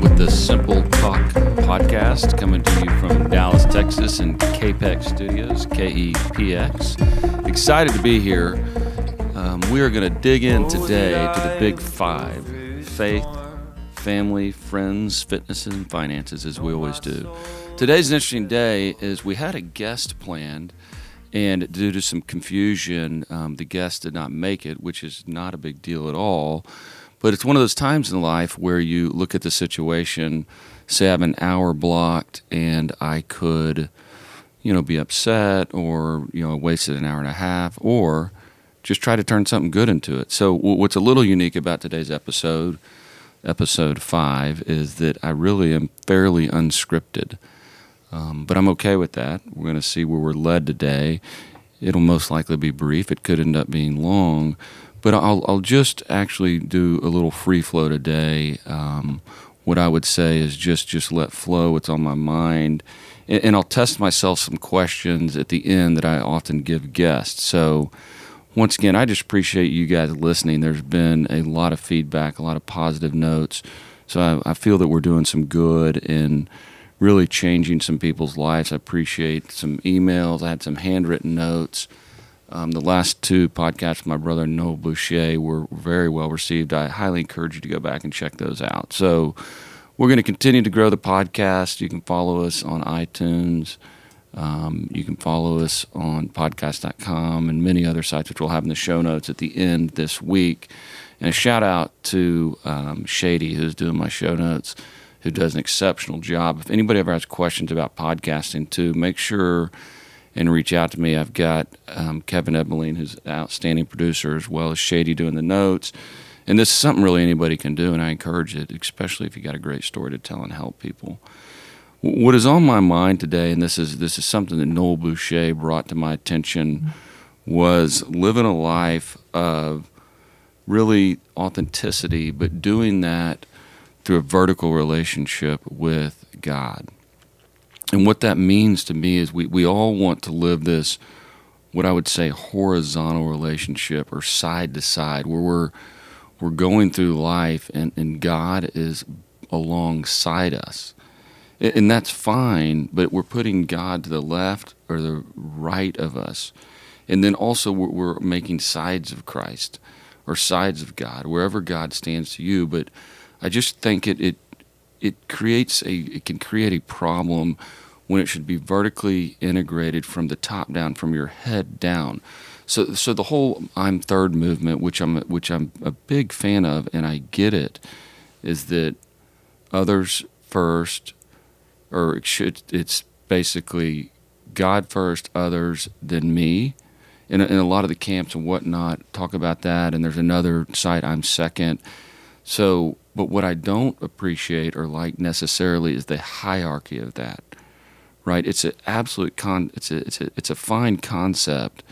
with the Simple Talk podcast coming to you from Dallas, Texas, and KPEX Studios, KEPX. Excited to be here. Um, we are going to dig in today to the big five faith, family, friends, fitness, and finances, as we always do. Today's an interesting day is we had a guest planned, and due to some confusion, um, the guest did not make it, which is not a big deal at all. But it's one of those times in life where you look at the situation, say I have an hour blocked and I could, you know, be upset or, you know, wasted an hour and a half or just try to turn something good into it. So, what's a little unique about today's episode, episode five, is that I really am fairly unscripted. Um, but I'm okay with that. We're going to see where we're led today. It'll most likely be brief, it could end up being long but I'll, I'll just actually do a little free flow today. Um, what I would say is just just let flow what's on my mind, and, and, I'll test myself some questions at the end that I often give guests. So once again, I just appreciate you guys listening. There's been a lot of feedback, a lot of positive notes. So I, I feel that we're doing some good in really changing some people's lives. I appreciate some emails. I had some handwritten notes. Um, the last two podcasts my brother Noel Boucher were very well received. I highly encourage you to go back and check those out. So we're going to continue to grow the podcast. You can follow us on iTunes. Um, you can follow us on podcast.com and many other sites, which we'll have in the show notes at the end this week. And a shout out to um, Shady, who's doing my show notes, who does an exceptional job. If anybody ever has questions about podcasting, too, make sure and reach out to me. I've got um, Kevin Ebeline, who's an outstanding producer, as well as Shady doing the notes. And this is something really anybody can do, and I encourage it, especially if you got a great story to tell and help people. What is on my mind today, and this is this is something that Noel Boucher brought to my attention, was living a life of really authenticity, but doing that through a vertical relationship with God. And what that means to me is we, we all want to live this, what I would say, horizontal relationship or side to side, where we're we're going through life and, and God is alongside us. And that's fine, but we're putting God to the left or the right of us. And then also we're, making sides of Christ or sides of God, wherever God stands to you. But I just think it, it it creates a it can create a problem when it should be vertically integrated from the top down, from your head down. So, so the whole "I'm third" movement, which I'm which I'm a big fan of, and I get it, is that others first, or it should it's basically God first, others, then me. And, and a lot of the camps and whatnot talk about that, and there's another site I'm second. So, but what I don't appreciate or like necessarily is the hierarchy of that, right? It's an absolute con. It's a it's a it's a fine concept,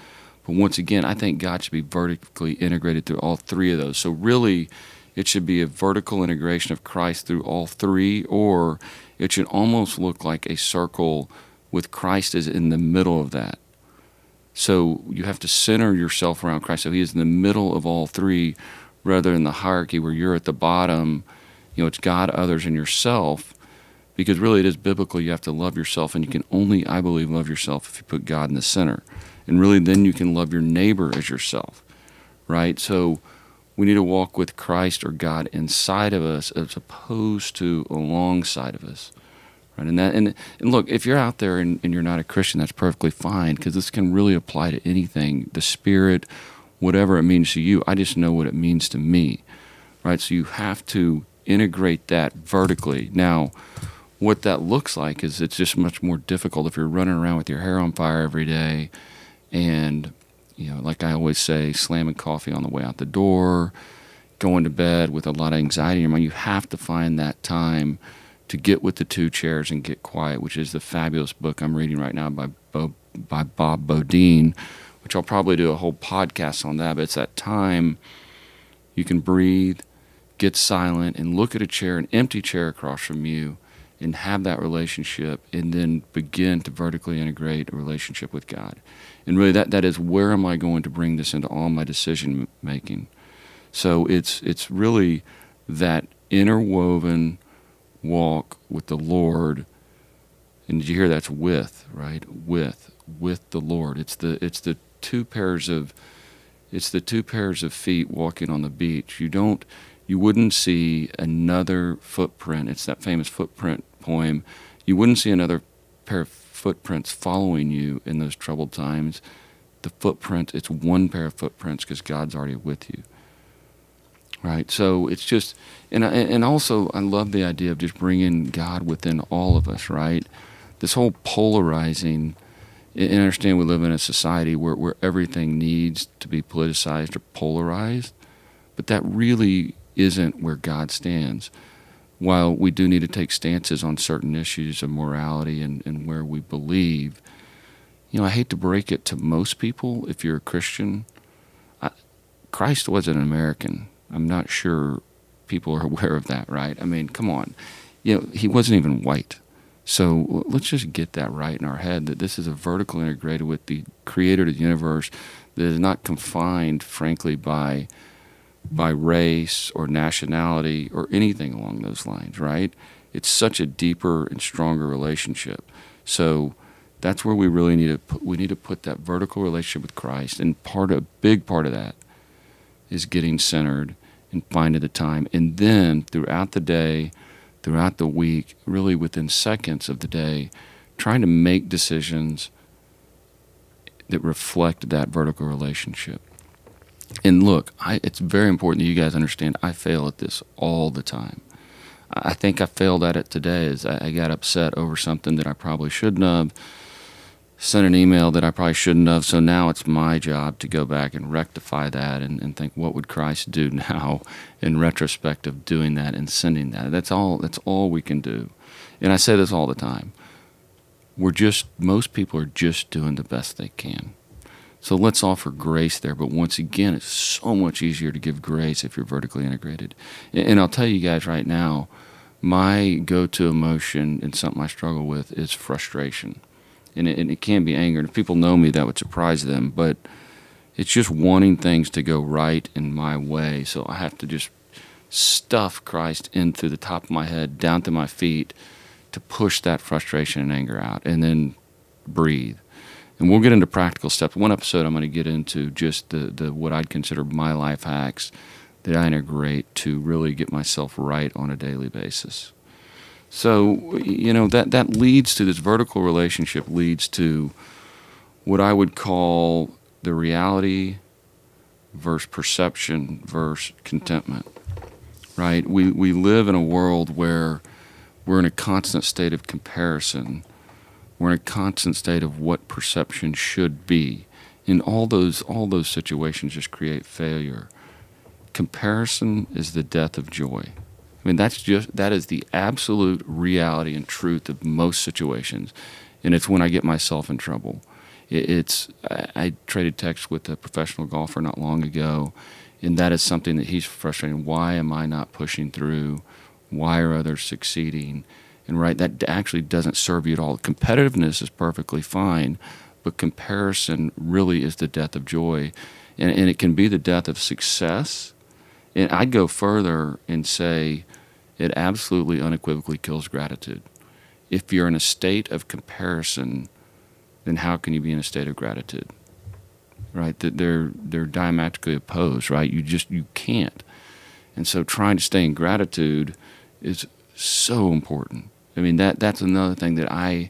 but once again, I think God should be vertically integrated through all three of those. So really, it should be a vertical integration of Christ through all three, or it should almost look like a circle with Christ as in the middle of that. So you have to center yourself around Christ. So He is in the middle of all three rather than the hierarchy where you're at the bottom. You know, it's God, others, and yourself. Because really, it is biblical. You have to love yourself, and you can only, I believe, love yourself if you put God in the center. And really, then you can love your neighbor as yourself, right? So we need to walk with Christ or God inside of us as opposed to alongside of us. Right? And that and, and look, if you're out there and, and you're not a Christian, that's perfectly fine because this can really apply to anything. The spirit whatever it means to you. I just know what it means to me, right? So you have to integrate that vertically. Now, what that looks like is it's just much more difficult if you're running around with your hair on fire every day and you know like i always say slamming coffee on the way out the door going to bed with a lot of anxiety in your mind you have to find that time to get with the two chairs and get quiet which is the fabulous book i'm reading right now by, Bo, by bob beaudine which I'll probably do a whole podcast on that, but it's that time you can breathe, get silent, and look at a chair, an empty chair across from you, and have that relationship, and then begin to vertically integrate a relationship with God. And really, that, that is where am I going to bring this into all my decision making? So it's it's really that interwoven walk with the Lord. And did you hear that's with, right? With, with the Lord. It's the it's the two pairs of it's the two pairs of feet walking on the beach. You don't you wouldn't see another footprint. It's that famous footprint poem. You wouldn't see another pair of footprints following you in those troubled times. The footprint, it's one pair of footprints because God's already with you. Right? So it's just, and, and also I love the idea of just bringing God within all of us, right? This whole polarizing, and understand we live in a society where, where everything needs to be politicized or polarized, but that really isn't where God stands. While we do need to take stances on certain issues of morality and, and where we believe, you know, I hate to break it to most people, if you're a Christian, I, Christ wasn't an American. I'm not sure people are aware of that, right? I mean, come on. You know, he wasn't even white. So let's just get that right in our head that this is a vertical integrated with the creator of the universe that is not confined, frankly, by by race or nationality or anything along those lines, right? It's such a deeper and stronger relationship. So that's where we really need to put, we need to put that vertical relationship with Christ, and part a big part of that is getting centered and finding the time, and then throughout the day, throughout the week, really within seconds of the day, trying to make decisions that reflect that vertical relationship and look, I, it's very important that you guys understand I fail at this all the time. I think I failed at it today as I, I got upset over something that I probably shouldn't have, sent an email that I probably shouldn't have. So now it's my job to go back and rectify that and, and think, what would Christ do now in retrospect of doing that and sending that? That's all, that's all we can do. And I say this all the time. We're just, most people are just doing the best they can. So let's offer grace there. But once again, it's so much easier to give grace if you're vertically integrated. And I'll tell you guys right now, my go to emotion and something I struggle with is frustration. And it, and it can be anger. And if people know me, that would surprise them. But it's just wanting things to go right in my way. So I have to just stuff Christ in through the top of my head, down to my feet, to push that frustration and anger out, and then breathe and we'll get into practical steps. One episode, I'm going to get into just the, the what I'd consider my life hacks that I integrate to really get myself right on a daily basis. So, you know, that, that leads to this vertical relationship, leads to what I would call the reality versus perception versus contentment, right? We, we live in a world where we're in a constant state of comparison we're in a constant state of what perception should be. In all those all those situations just create failure. Comparison is the death of joy. I mean that's just that is the absolute reality and truth of most situations. And it's when I get myself in trouble. it's I, I traded texts with a professional golfer not long ago, and that is something that he's frustrating. Why am I not pushing through? Why are others succeeding? And right, that actually doesn't serve you at all. Competitiveness is perfectly fine, but comparison really is the death of joy. And, and it can be the death of success. And I'd go further and say it absolutely unequivocally kills gratitude. If you're in a state of comparison, then how can you be in a state of gratitude? Right? That they're they're diametrically opposed, right? You just you can't. And so trying to stay in gratitude is so important. I mean that that's another thing that I,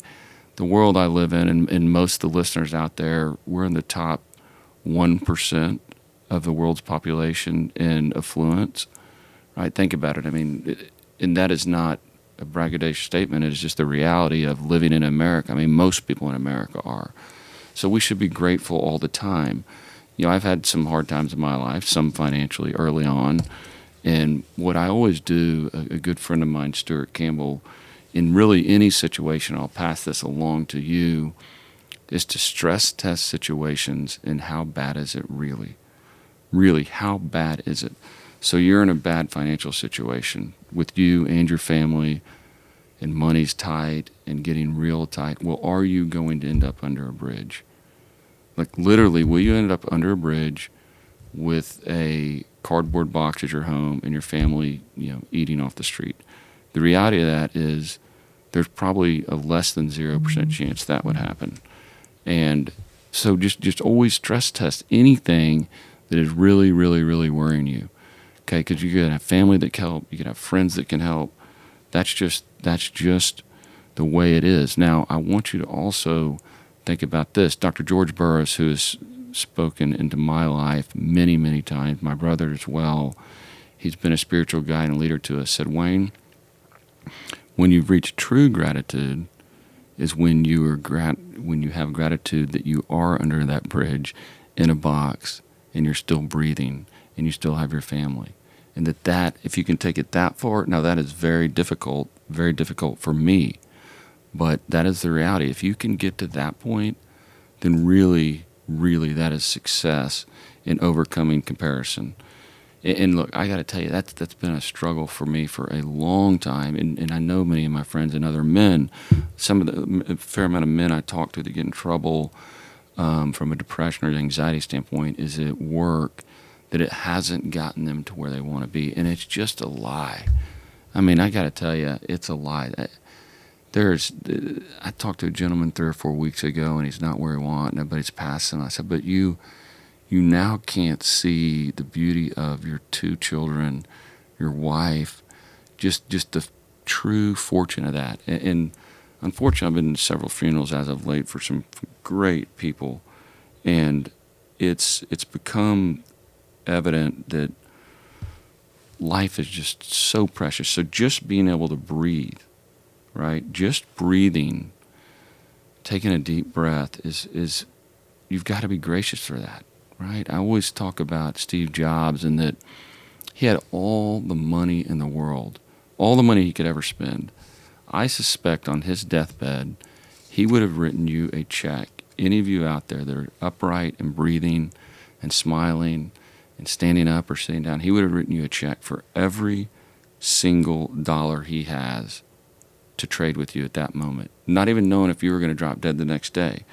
the world I live in, and, and most of the listeners out there, we're in the top one percent of the world's population in affluence. Right? Think about it. I mean, it, and that is not a braggadocious statement. It is just the reality of living in America. I mean, most people in America are. So we should be grateful all the time. You know, I've had some hard times in my life, some financially early on. And what I always do, a, a good friend of mine, Stuart Campbell, in really any situation, I'll pass this along to you, is to stress test situations and how bad is it really? Really, how bad is it? So you're in a bad financial situation with you and your family, and money's tight and getting real tight. Well, are you going to end up under a bridge? Like literally, will you end up under a bridge with a cardboard box at your home and your family, you know, eating off the street. The reality of that is there's probably a less than 0% mm-hmm. chance that would happen. And so just, just always stress test anything that is really, really, really worrying you. Okay, because you could have family that can help, you could have friends that can help. That's just that's just the way it is. Now, I want you to also think about this. Dr. George Burroughs, who has spoken into my life many, many times, my brother as well, he's been a spiritual guide and leader to us, said, Wayne, when you've reached true gratitude, is when you are grat- when you have gratitude that you are under that bridge in a box and you're still breathing and you still have your family and that that if you can take it that far now that is very difficult very difficult for me. But that is the reality. If you can get to that point then really really that is success in overcoming comparison. And look i got to tell you that's that's been a struggle for me for a long time and, and i know many of my friends and other men. Some of the fair amount of men i talk to that get in trouble um, from a depression or anxiety standpoint is at work that it hasn't gotten them to where they want to be. And it's just a lie. I mean, I got to tell you, it's a lie. There's, I talked to a gentleman three or four weeks ago, and he's not where he wants. Nobody's passing. I said, but you, you now can't see the beauty of your two children, your wife, just just the true fortune of that. And, and unfortunately, I've been to several funerals as of late for some great people, and it's it's become evident that life is just so precious. So just being able to breathe, right? Just breathing, taking a deep breath is is you've got to be gracious for that, right? I always talk about Steve Jobs and that he had all the money in the world, all the money he could ever spend. I suspect on his deathbed, he would have written you a check. Any of you out there that are upright and breathing and smiling and standing up or sitting down, he would have written you a check for every single dollar he has to trade with you at that moment. Not even knowing if you were going to drop dead the next day.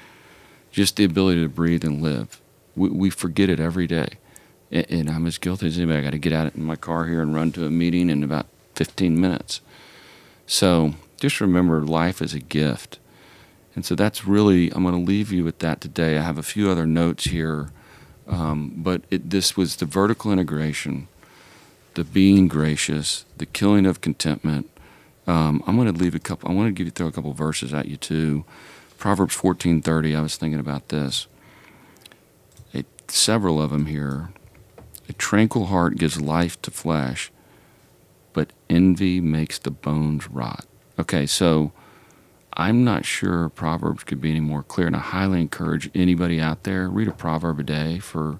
Just the ability to breathe and live. We, we forget it every day. And, and I'm as guilty as anybody. I got to get out in my car here and run to a meeting in about 15 minutes. So just remember life is a gift. And so that's really, I'm going to leave you with that today. I have a few other notes here, um, but it, this was the vertical integration, the being gracious, the killing of contentment. Um, I'm going to leave a couple, I want to give you, throw a couple verses at you too. Proverbs 14:30. I was thinking about this. It, several of them here. A tranquil heart gives life to flesh, but envy makes the bones rot. Okay, so I'm not sure Proverbs could be any more clear, and I highly encourage anybody out there read a proverb a day for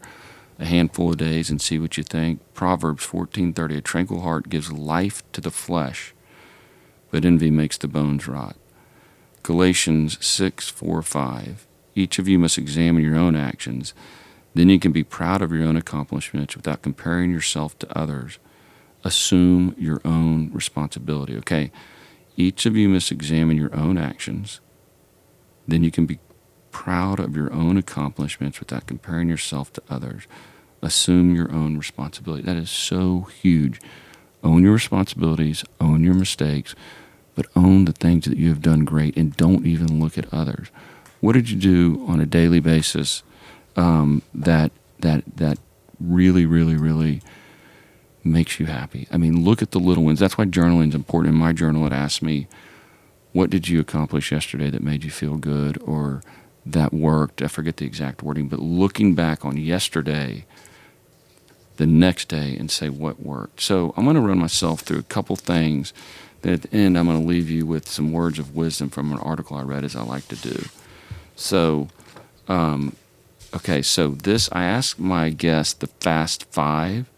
a handful of days and see what you think. Proverbs 14:30: A tranquil heart gives life to the flesh, but envy makes the bones rot. Galatians 6, 4, 5. Each of you must examine your own actions. Then you can be proud of your own accomplishments without comparing yourself to others. Assume your own responsibility. Okay, each of you must examine your own actions. Then you can be proud of your own accomplishments without comparing yourself to others. Assume your own responsibility. That is so huge. Own your responsibilities, own your mistakes, but own the things that you have done great and don't even look at others. What did you do on a daily basis um, that that that really, really, really makes you happy? I mean, look at the little ones. That's why journaling is important. In my journal, it asks me, "What did you accomplish yesterday that made you feel good?" or that worked. I forget the exact wording, but looking back on yesterday, the next day, and say what worked. So I'm going to run myself through a couple things then at the end, I'm going to leave you with some words of wisdom from an article I read, as I like to do. So, um, okay, so this, I asked my guest the Fast Five,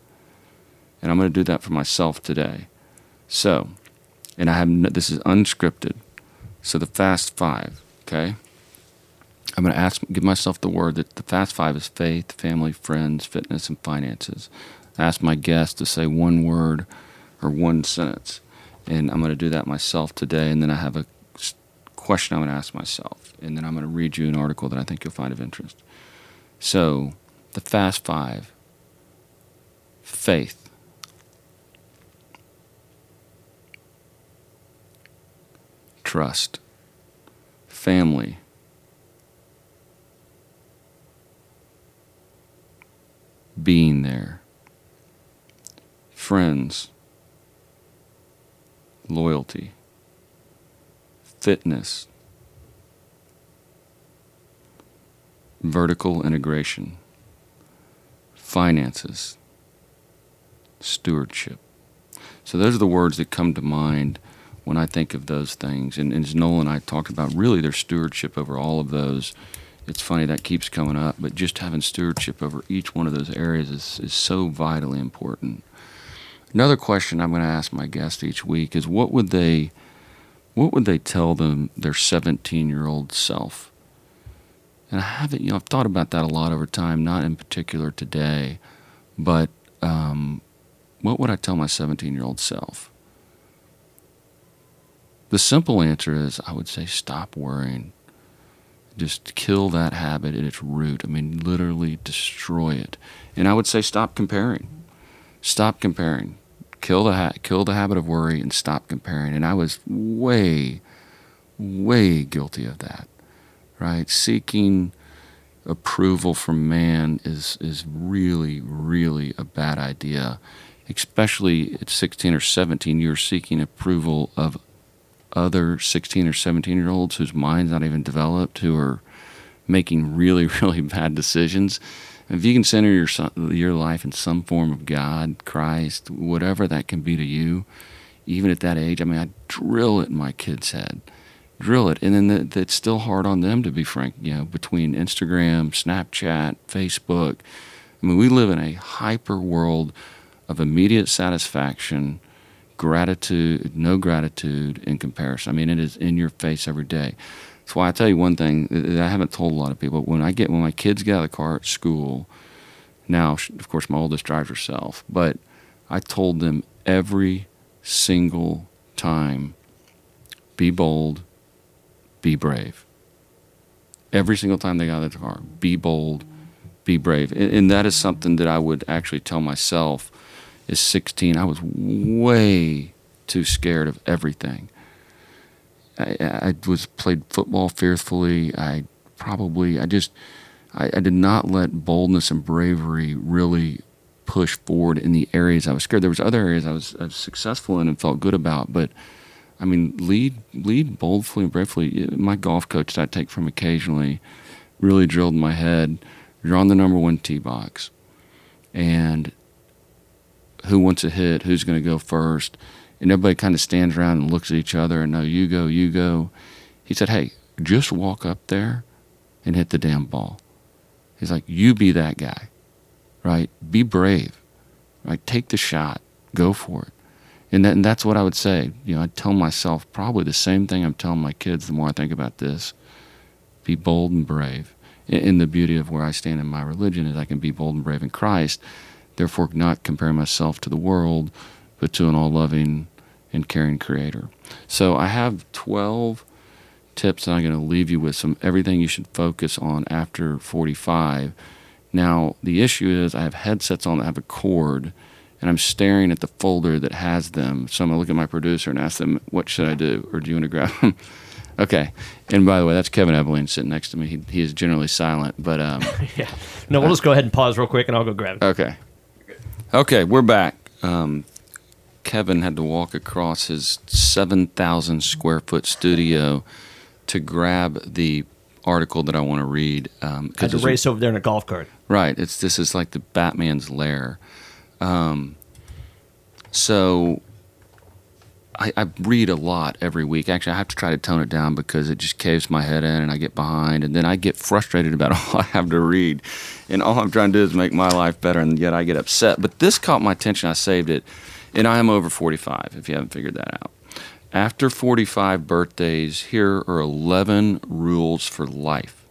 and I'm going to do that for myself today. So, and I have, no, this is unscripted. So the Fast Five, okay? I'm going to ask, give myself the word that the Fast Five is faith, family, friends, fitness, and finances. I ask my guest to say one word or one sentence and I'm going to do that myself today. And then I have a question I'm going to ask myself, and then I'm going to read you an article that I think you'll find of interest. So, the Fast Five faith. Trust, family, being there, friends, loyalty, fitness, vertical integration, finances, stewardship. So those are the words that come to mind when I think of those things. And, and as Noel and I talked about, really their stewardship over all of those. It's funny that keeps coming up, but just having stewardship over each one of those areas is, is so vitally important. Another question I'm going to ask my guests each week is what would they what would they tell them their 17 year old self? And I haven't, you know, I've thought about that a lot over time, not in particular today, but um, what would I tell my 17 year old self? The simple answer is I would say stop worrying. Just kill that habit at its root. I mean, literally destroy it. And I would say stop comparing. Stop comparing. Kill the ha- kill the habit of worry and stop comparing. And I was way, way guilty of that. Right, seeking approval from man is is really, really a bad idea. Especially at 16 or 17, you're seeking approval of other 16 or 17 year olds whose minds not even developed, who are making really, really bad decisions. If you can center your your life in some form of God, Christ, whatever that can be to you, even at that age, I mean, I drill it in my kids' head, drill it, and then the, the, it's still hard on them to be frank. You know, between Instagram, Snapchat, Facebook, I mean, we live in a hyper world of immediate satisfaction gratitude, no gratitude in comparison. I mean, it is in your face every day. That's why I tell you one thing that I haven't told a lot of people. When I get when my kids get out of the car at school, now of course my oldest drives herself, but I told them every single time, be bold, be brave. Every single time they got out of the car, be bold, be brave, and, and that is something that I would actually tell myself is 16, I was way too scared of everything. I, I was played football fearfully. I probably I just I, I, did not let boldness and bravery really push forward in the areas I was scared. There was other areas I was, I was successful in and felt good about, but I mean, lead lead boldly and bravely. My golf coach that I take from occasionally really drilled my head. You're on the number one tee box, and who wants a hit, who's going to go first, and everybody kind of stands around and looks at each other and no, you go, you go. He said, "Hey, just walk up there and hit the damn ball." He's like, "You be that guy, right? Be brave, right? Take the shot, go for it." And, that, and that's what I would say. You know, I tell myself probably the same thing I'm telling my kids. The more I think about this, be bold and brave. And the beauty of where I stand in my religion is I can be bold and brave in Christ therefore not comparing myself to the world, but to an all loving and caring creator. So I have 12 tips that I'm going to leave you with some everything you should focus on after 45. Now, the issue is I have headsets on that have a cord and I'm staring at the folder that has them. So I'm going to look at my producer and ask them, what should I do? Or do you want to grab them? okay. And by the way, that's Kevin Ebeling sitting next to me. He, he is generally silent, but. Um, yeah. No, we'll uh, just go ahead and pause real quick and I'll go grab it. Okay. Okay, we're back. Um, Kevin had to walk across his 7,000 square foot studio to grab the article that I want to read. Um, had to race over there in a golf cart. Right. It's this is like the Batman's lair. Um, so I, I, read a lot every week. Actually, I have to try to tone it down because it just caves my head in and I get behind. And then I get frustrated about all I have to read. And all I'm trying to do is make my life better, and yet I get upset. But this caught my attention. I saved it. And I am over 45, if you haven't figured that out. After 45 birthdays, here are 11 rules for life.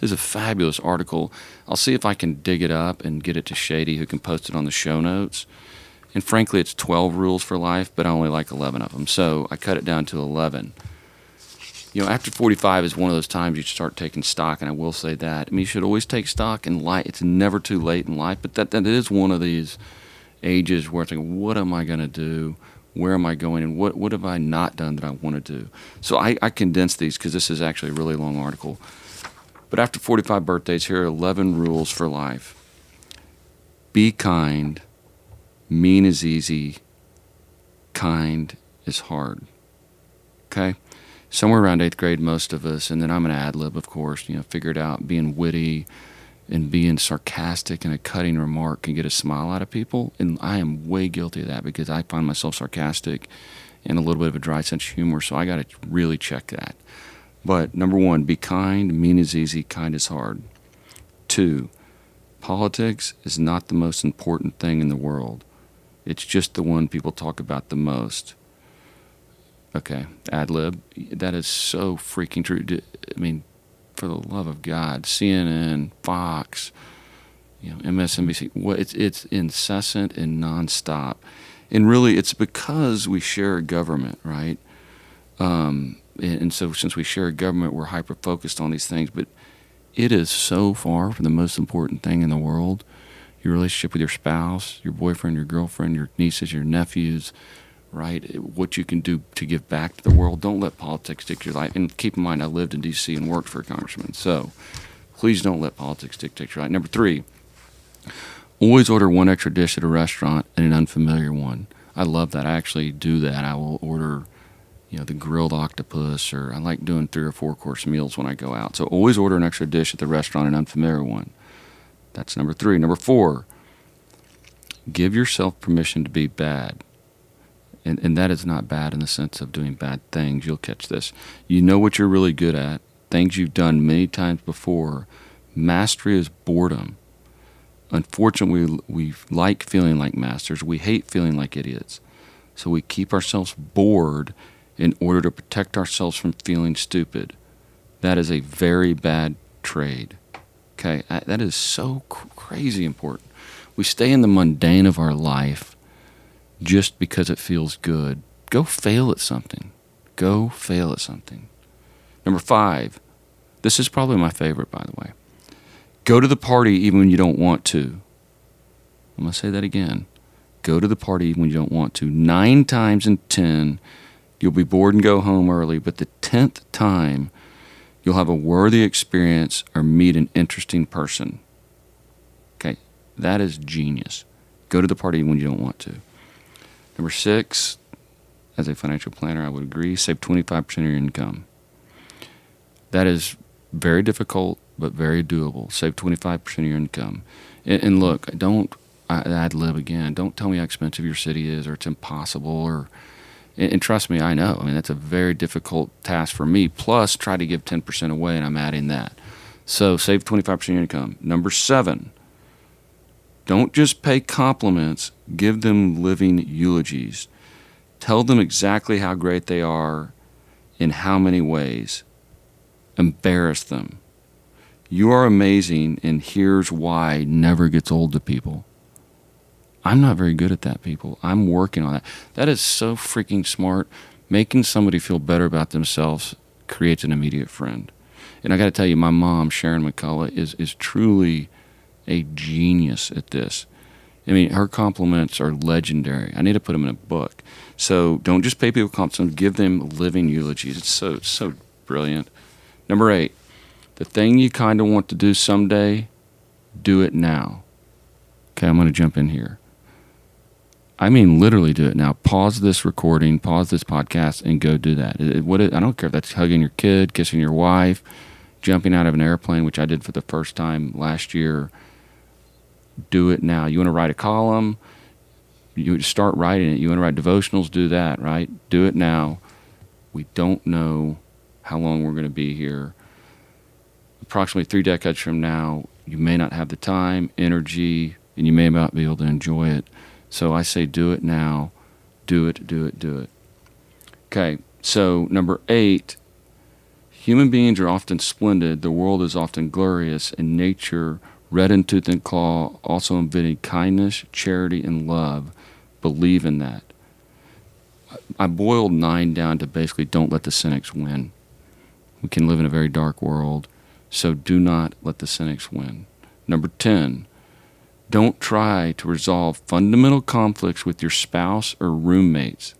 This is a fabulous article. I'll see if I can dig it up and get it to Shady, who can post it on the show notes. And frankly, it's 12 rules for life, but I only like 11 of them. So I cut it down to 11. You know, after 45 is one of those times you start taking stock, and I will say that. I mean, you should always take stock in life. It's never too late in life, but that, that is one of these ages where I think, what am I going to do? Where am I going? And what, what have I not done that I want to do? So I, I condensed these because this is actually a really long article. But after 45 birthdays, here are 11 rules for life be kind, mean is easy, kind is hard. Okay? Somewhere around eighth grade, most of us, and then I'm an ad lib, of course, you know, figured out being witty and being sarcastic and a cutting remark can get a smile out of people. And I am way guilty of that because I find myself sarcastic and a little bit of a dry sense of humor. So I got to really check that. But number one, be kind. Mean is easy, kind is hard. Two, politics is not the most important thing in the world. It's just the one people talk about the most. Okay, ad lib. That is so freaking true. I mean, for the love of God, CNN, Fox, you know, MSNBC. What it's it's incessant and nonstop, and really, it's because we share a government, right? Um, and, and so, since we share a government, we're hyper focused on these things. But it is so far from the most important thing in the world. Your relationship with your spouse, your boyfriend, your girlfriend, your nieces, your nephews, right? What you can do to give back to the world. Don't let politics dictate your life. And keep in mind, I lived in D.C. and worked for a congressman. So please don't let politics dictate your life. Number three, always order one extra dish at a restaurant and an unfamiliar one. I love that. I actually do that. I will order, you know, the grilled octopus, or I like doing three or four course meals when I go out. So always order an extra dish at the restaurant, an unfamiliar one. That's number three. Number four, give yourself permission to be bad and, and that is not bad in the sense of doing bad things. You'll catch this. You know what you're really good at, things you've done many times before. Mastery is boredom. Unfortunately, we, we like feeling like masters. We hate feeling like idiots. So we keep ourselves bored in order to protect ourselves from feeling stupid. That is a very bad trade. Okay, uh, that is so crazy important. We stay in the mundane of our life just because it feels good. Go fail at something. Go fail at something. Number five, this is probably my favorite, by the way. Go to the party even when you don't want to. I'm going to say that again. Go to the party even when you don't want to. Nine times in ten, you'll be bored and go home early, but the tenth time, you'll have a worthy experience or meet an interesting person. Okay, that is genius. Go to the party when you don't want to. Number six, as a financial planner, I would agree, save 25% of your income. That is very difficult, but very doable. Save 25% of your income. And, and look, don't I, would live again. Don't tell me how expensive your city is or it's impossible or. And, and trust me, I know. I mean, that's a very difficult task for me. Plus, try to give 10% away, and I'm adding that. So, save 25% of your income. Number seven, don't just pay compliments, give them living eulogies. Tell them exactly how great they are in how many ways. Embarrass them. You are amazing, and here's why never gets old to people. I'm not very good at that, people. I'm working on that. That is so freaking smart. Making somebody feel better about themselves creates an immediate friend. And I got to tell you, my mom, Sharon McCullough, is, is truly a genius at this. I mean, her compliments are legendary. I need to put them in a book. So don't just pay people compliments; give them living eulogies. It's so so brilliant. Number eight, the thing you kind of want to do someday, do it now. Okay, I'm going to jump in here. I mean, literally do it now. Pause this recording, pause this podcast, and go do that. It, what it, I don't care if that's hugging your kid, kissing your wife, jumping out of an airplane, which I did for the first time last year do it now. You want to write a column, you start writing it. You want to write devotionals, do that, right? Do it now. We don't know how long we're going to be here. Approximately three decades from now, you may not have the time, energy, and you may not be able to enjoy it. So I say do it now. Do it, do it, do it. Okay, so number eight human beings are often splendid, the world is often glorious, and nature Red in tooth and claw also embodied kindness, charity, and love. Believe in that. I boiled nine down to basically don't let the cynics win. We can live in a very dark world, so do not let the cynics win. Number 10, Don't try to resolve fundamental conflicts with your spouse or roommates.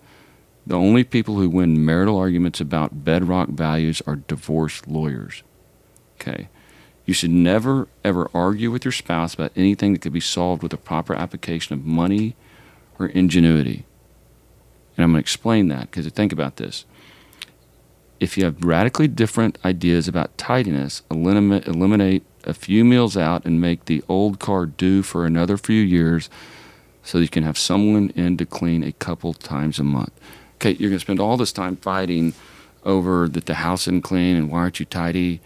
The only people who win marital arguments about bedrock values are divorced lawyers. Okay. You should never, ever argue with your spouse about anything that could be solved with a proper application of money or ingenuity. And I'm going to explain that because think about this. If you have radically different ideas about tidiness, eliminate, eliminate a few meals out and make the old car do for another few years so you can have someone in to clean a couple times a month. Okay, you're going to spend all this time fighting over that the house isn't clean and why aren't you tidy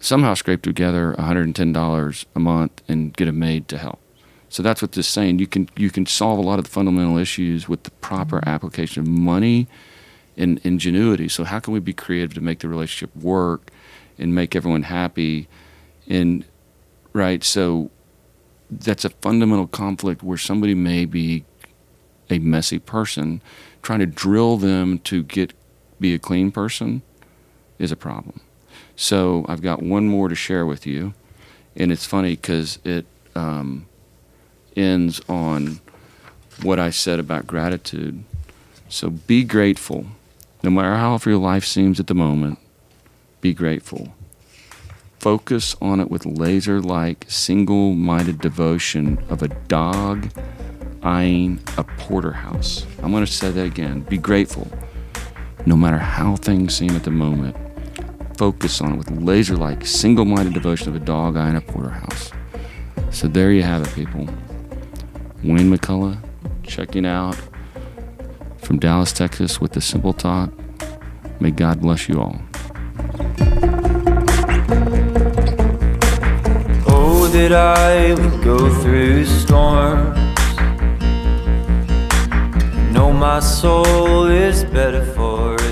somehow scrape together $110 a month and get a maid to help. So that's what this is saying. You can you can solve a lot of the fundamental issues with the proper mm-hmm. application of money and ingenuity. So how can we be creative to make the relationship work and make everyone happy? And right, so that's a fundamental conflict where somebody may be a messy person trying to drill them to get be a clean person is a problem. So I've got one more to share with you, and it's funny because it um, ends on what I said about gratitude. So be grateful. No matter how your life seems at the moment, be grateful. Focus on it with laser like, single minded devotion of a dog eyeing a porterhouse. I'm going to say that again. Be grateful. No matter how things seem at the moment, focus on it with laser like, single minded devotion of a dog eyeing a porterhouse. So there you have it, people. Wayne McCullough checking out from Dallas, Texas with the simple talk. May God bless you all. That I would go through storms. Know my soul is better for it.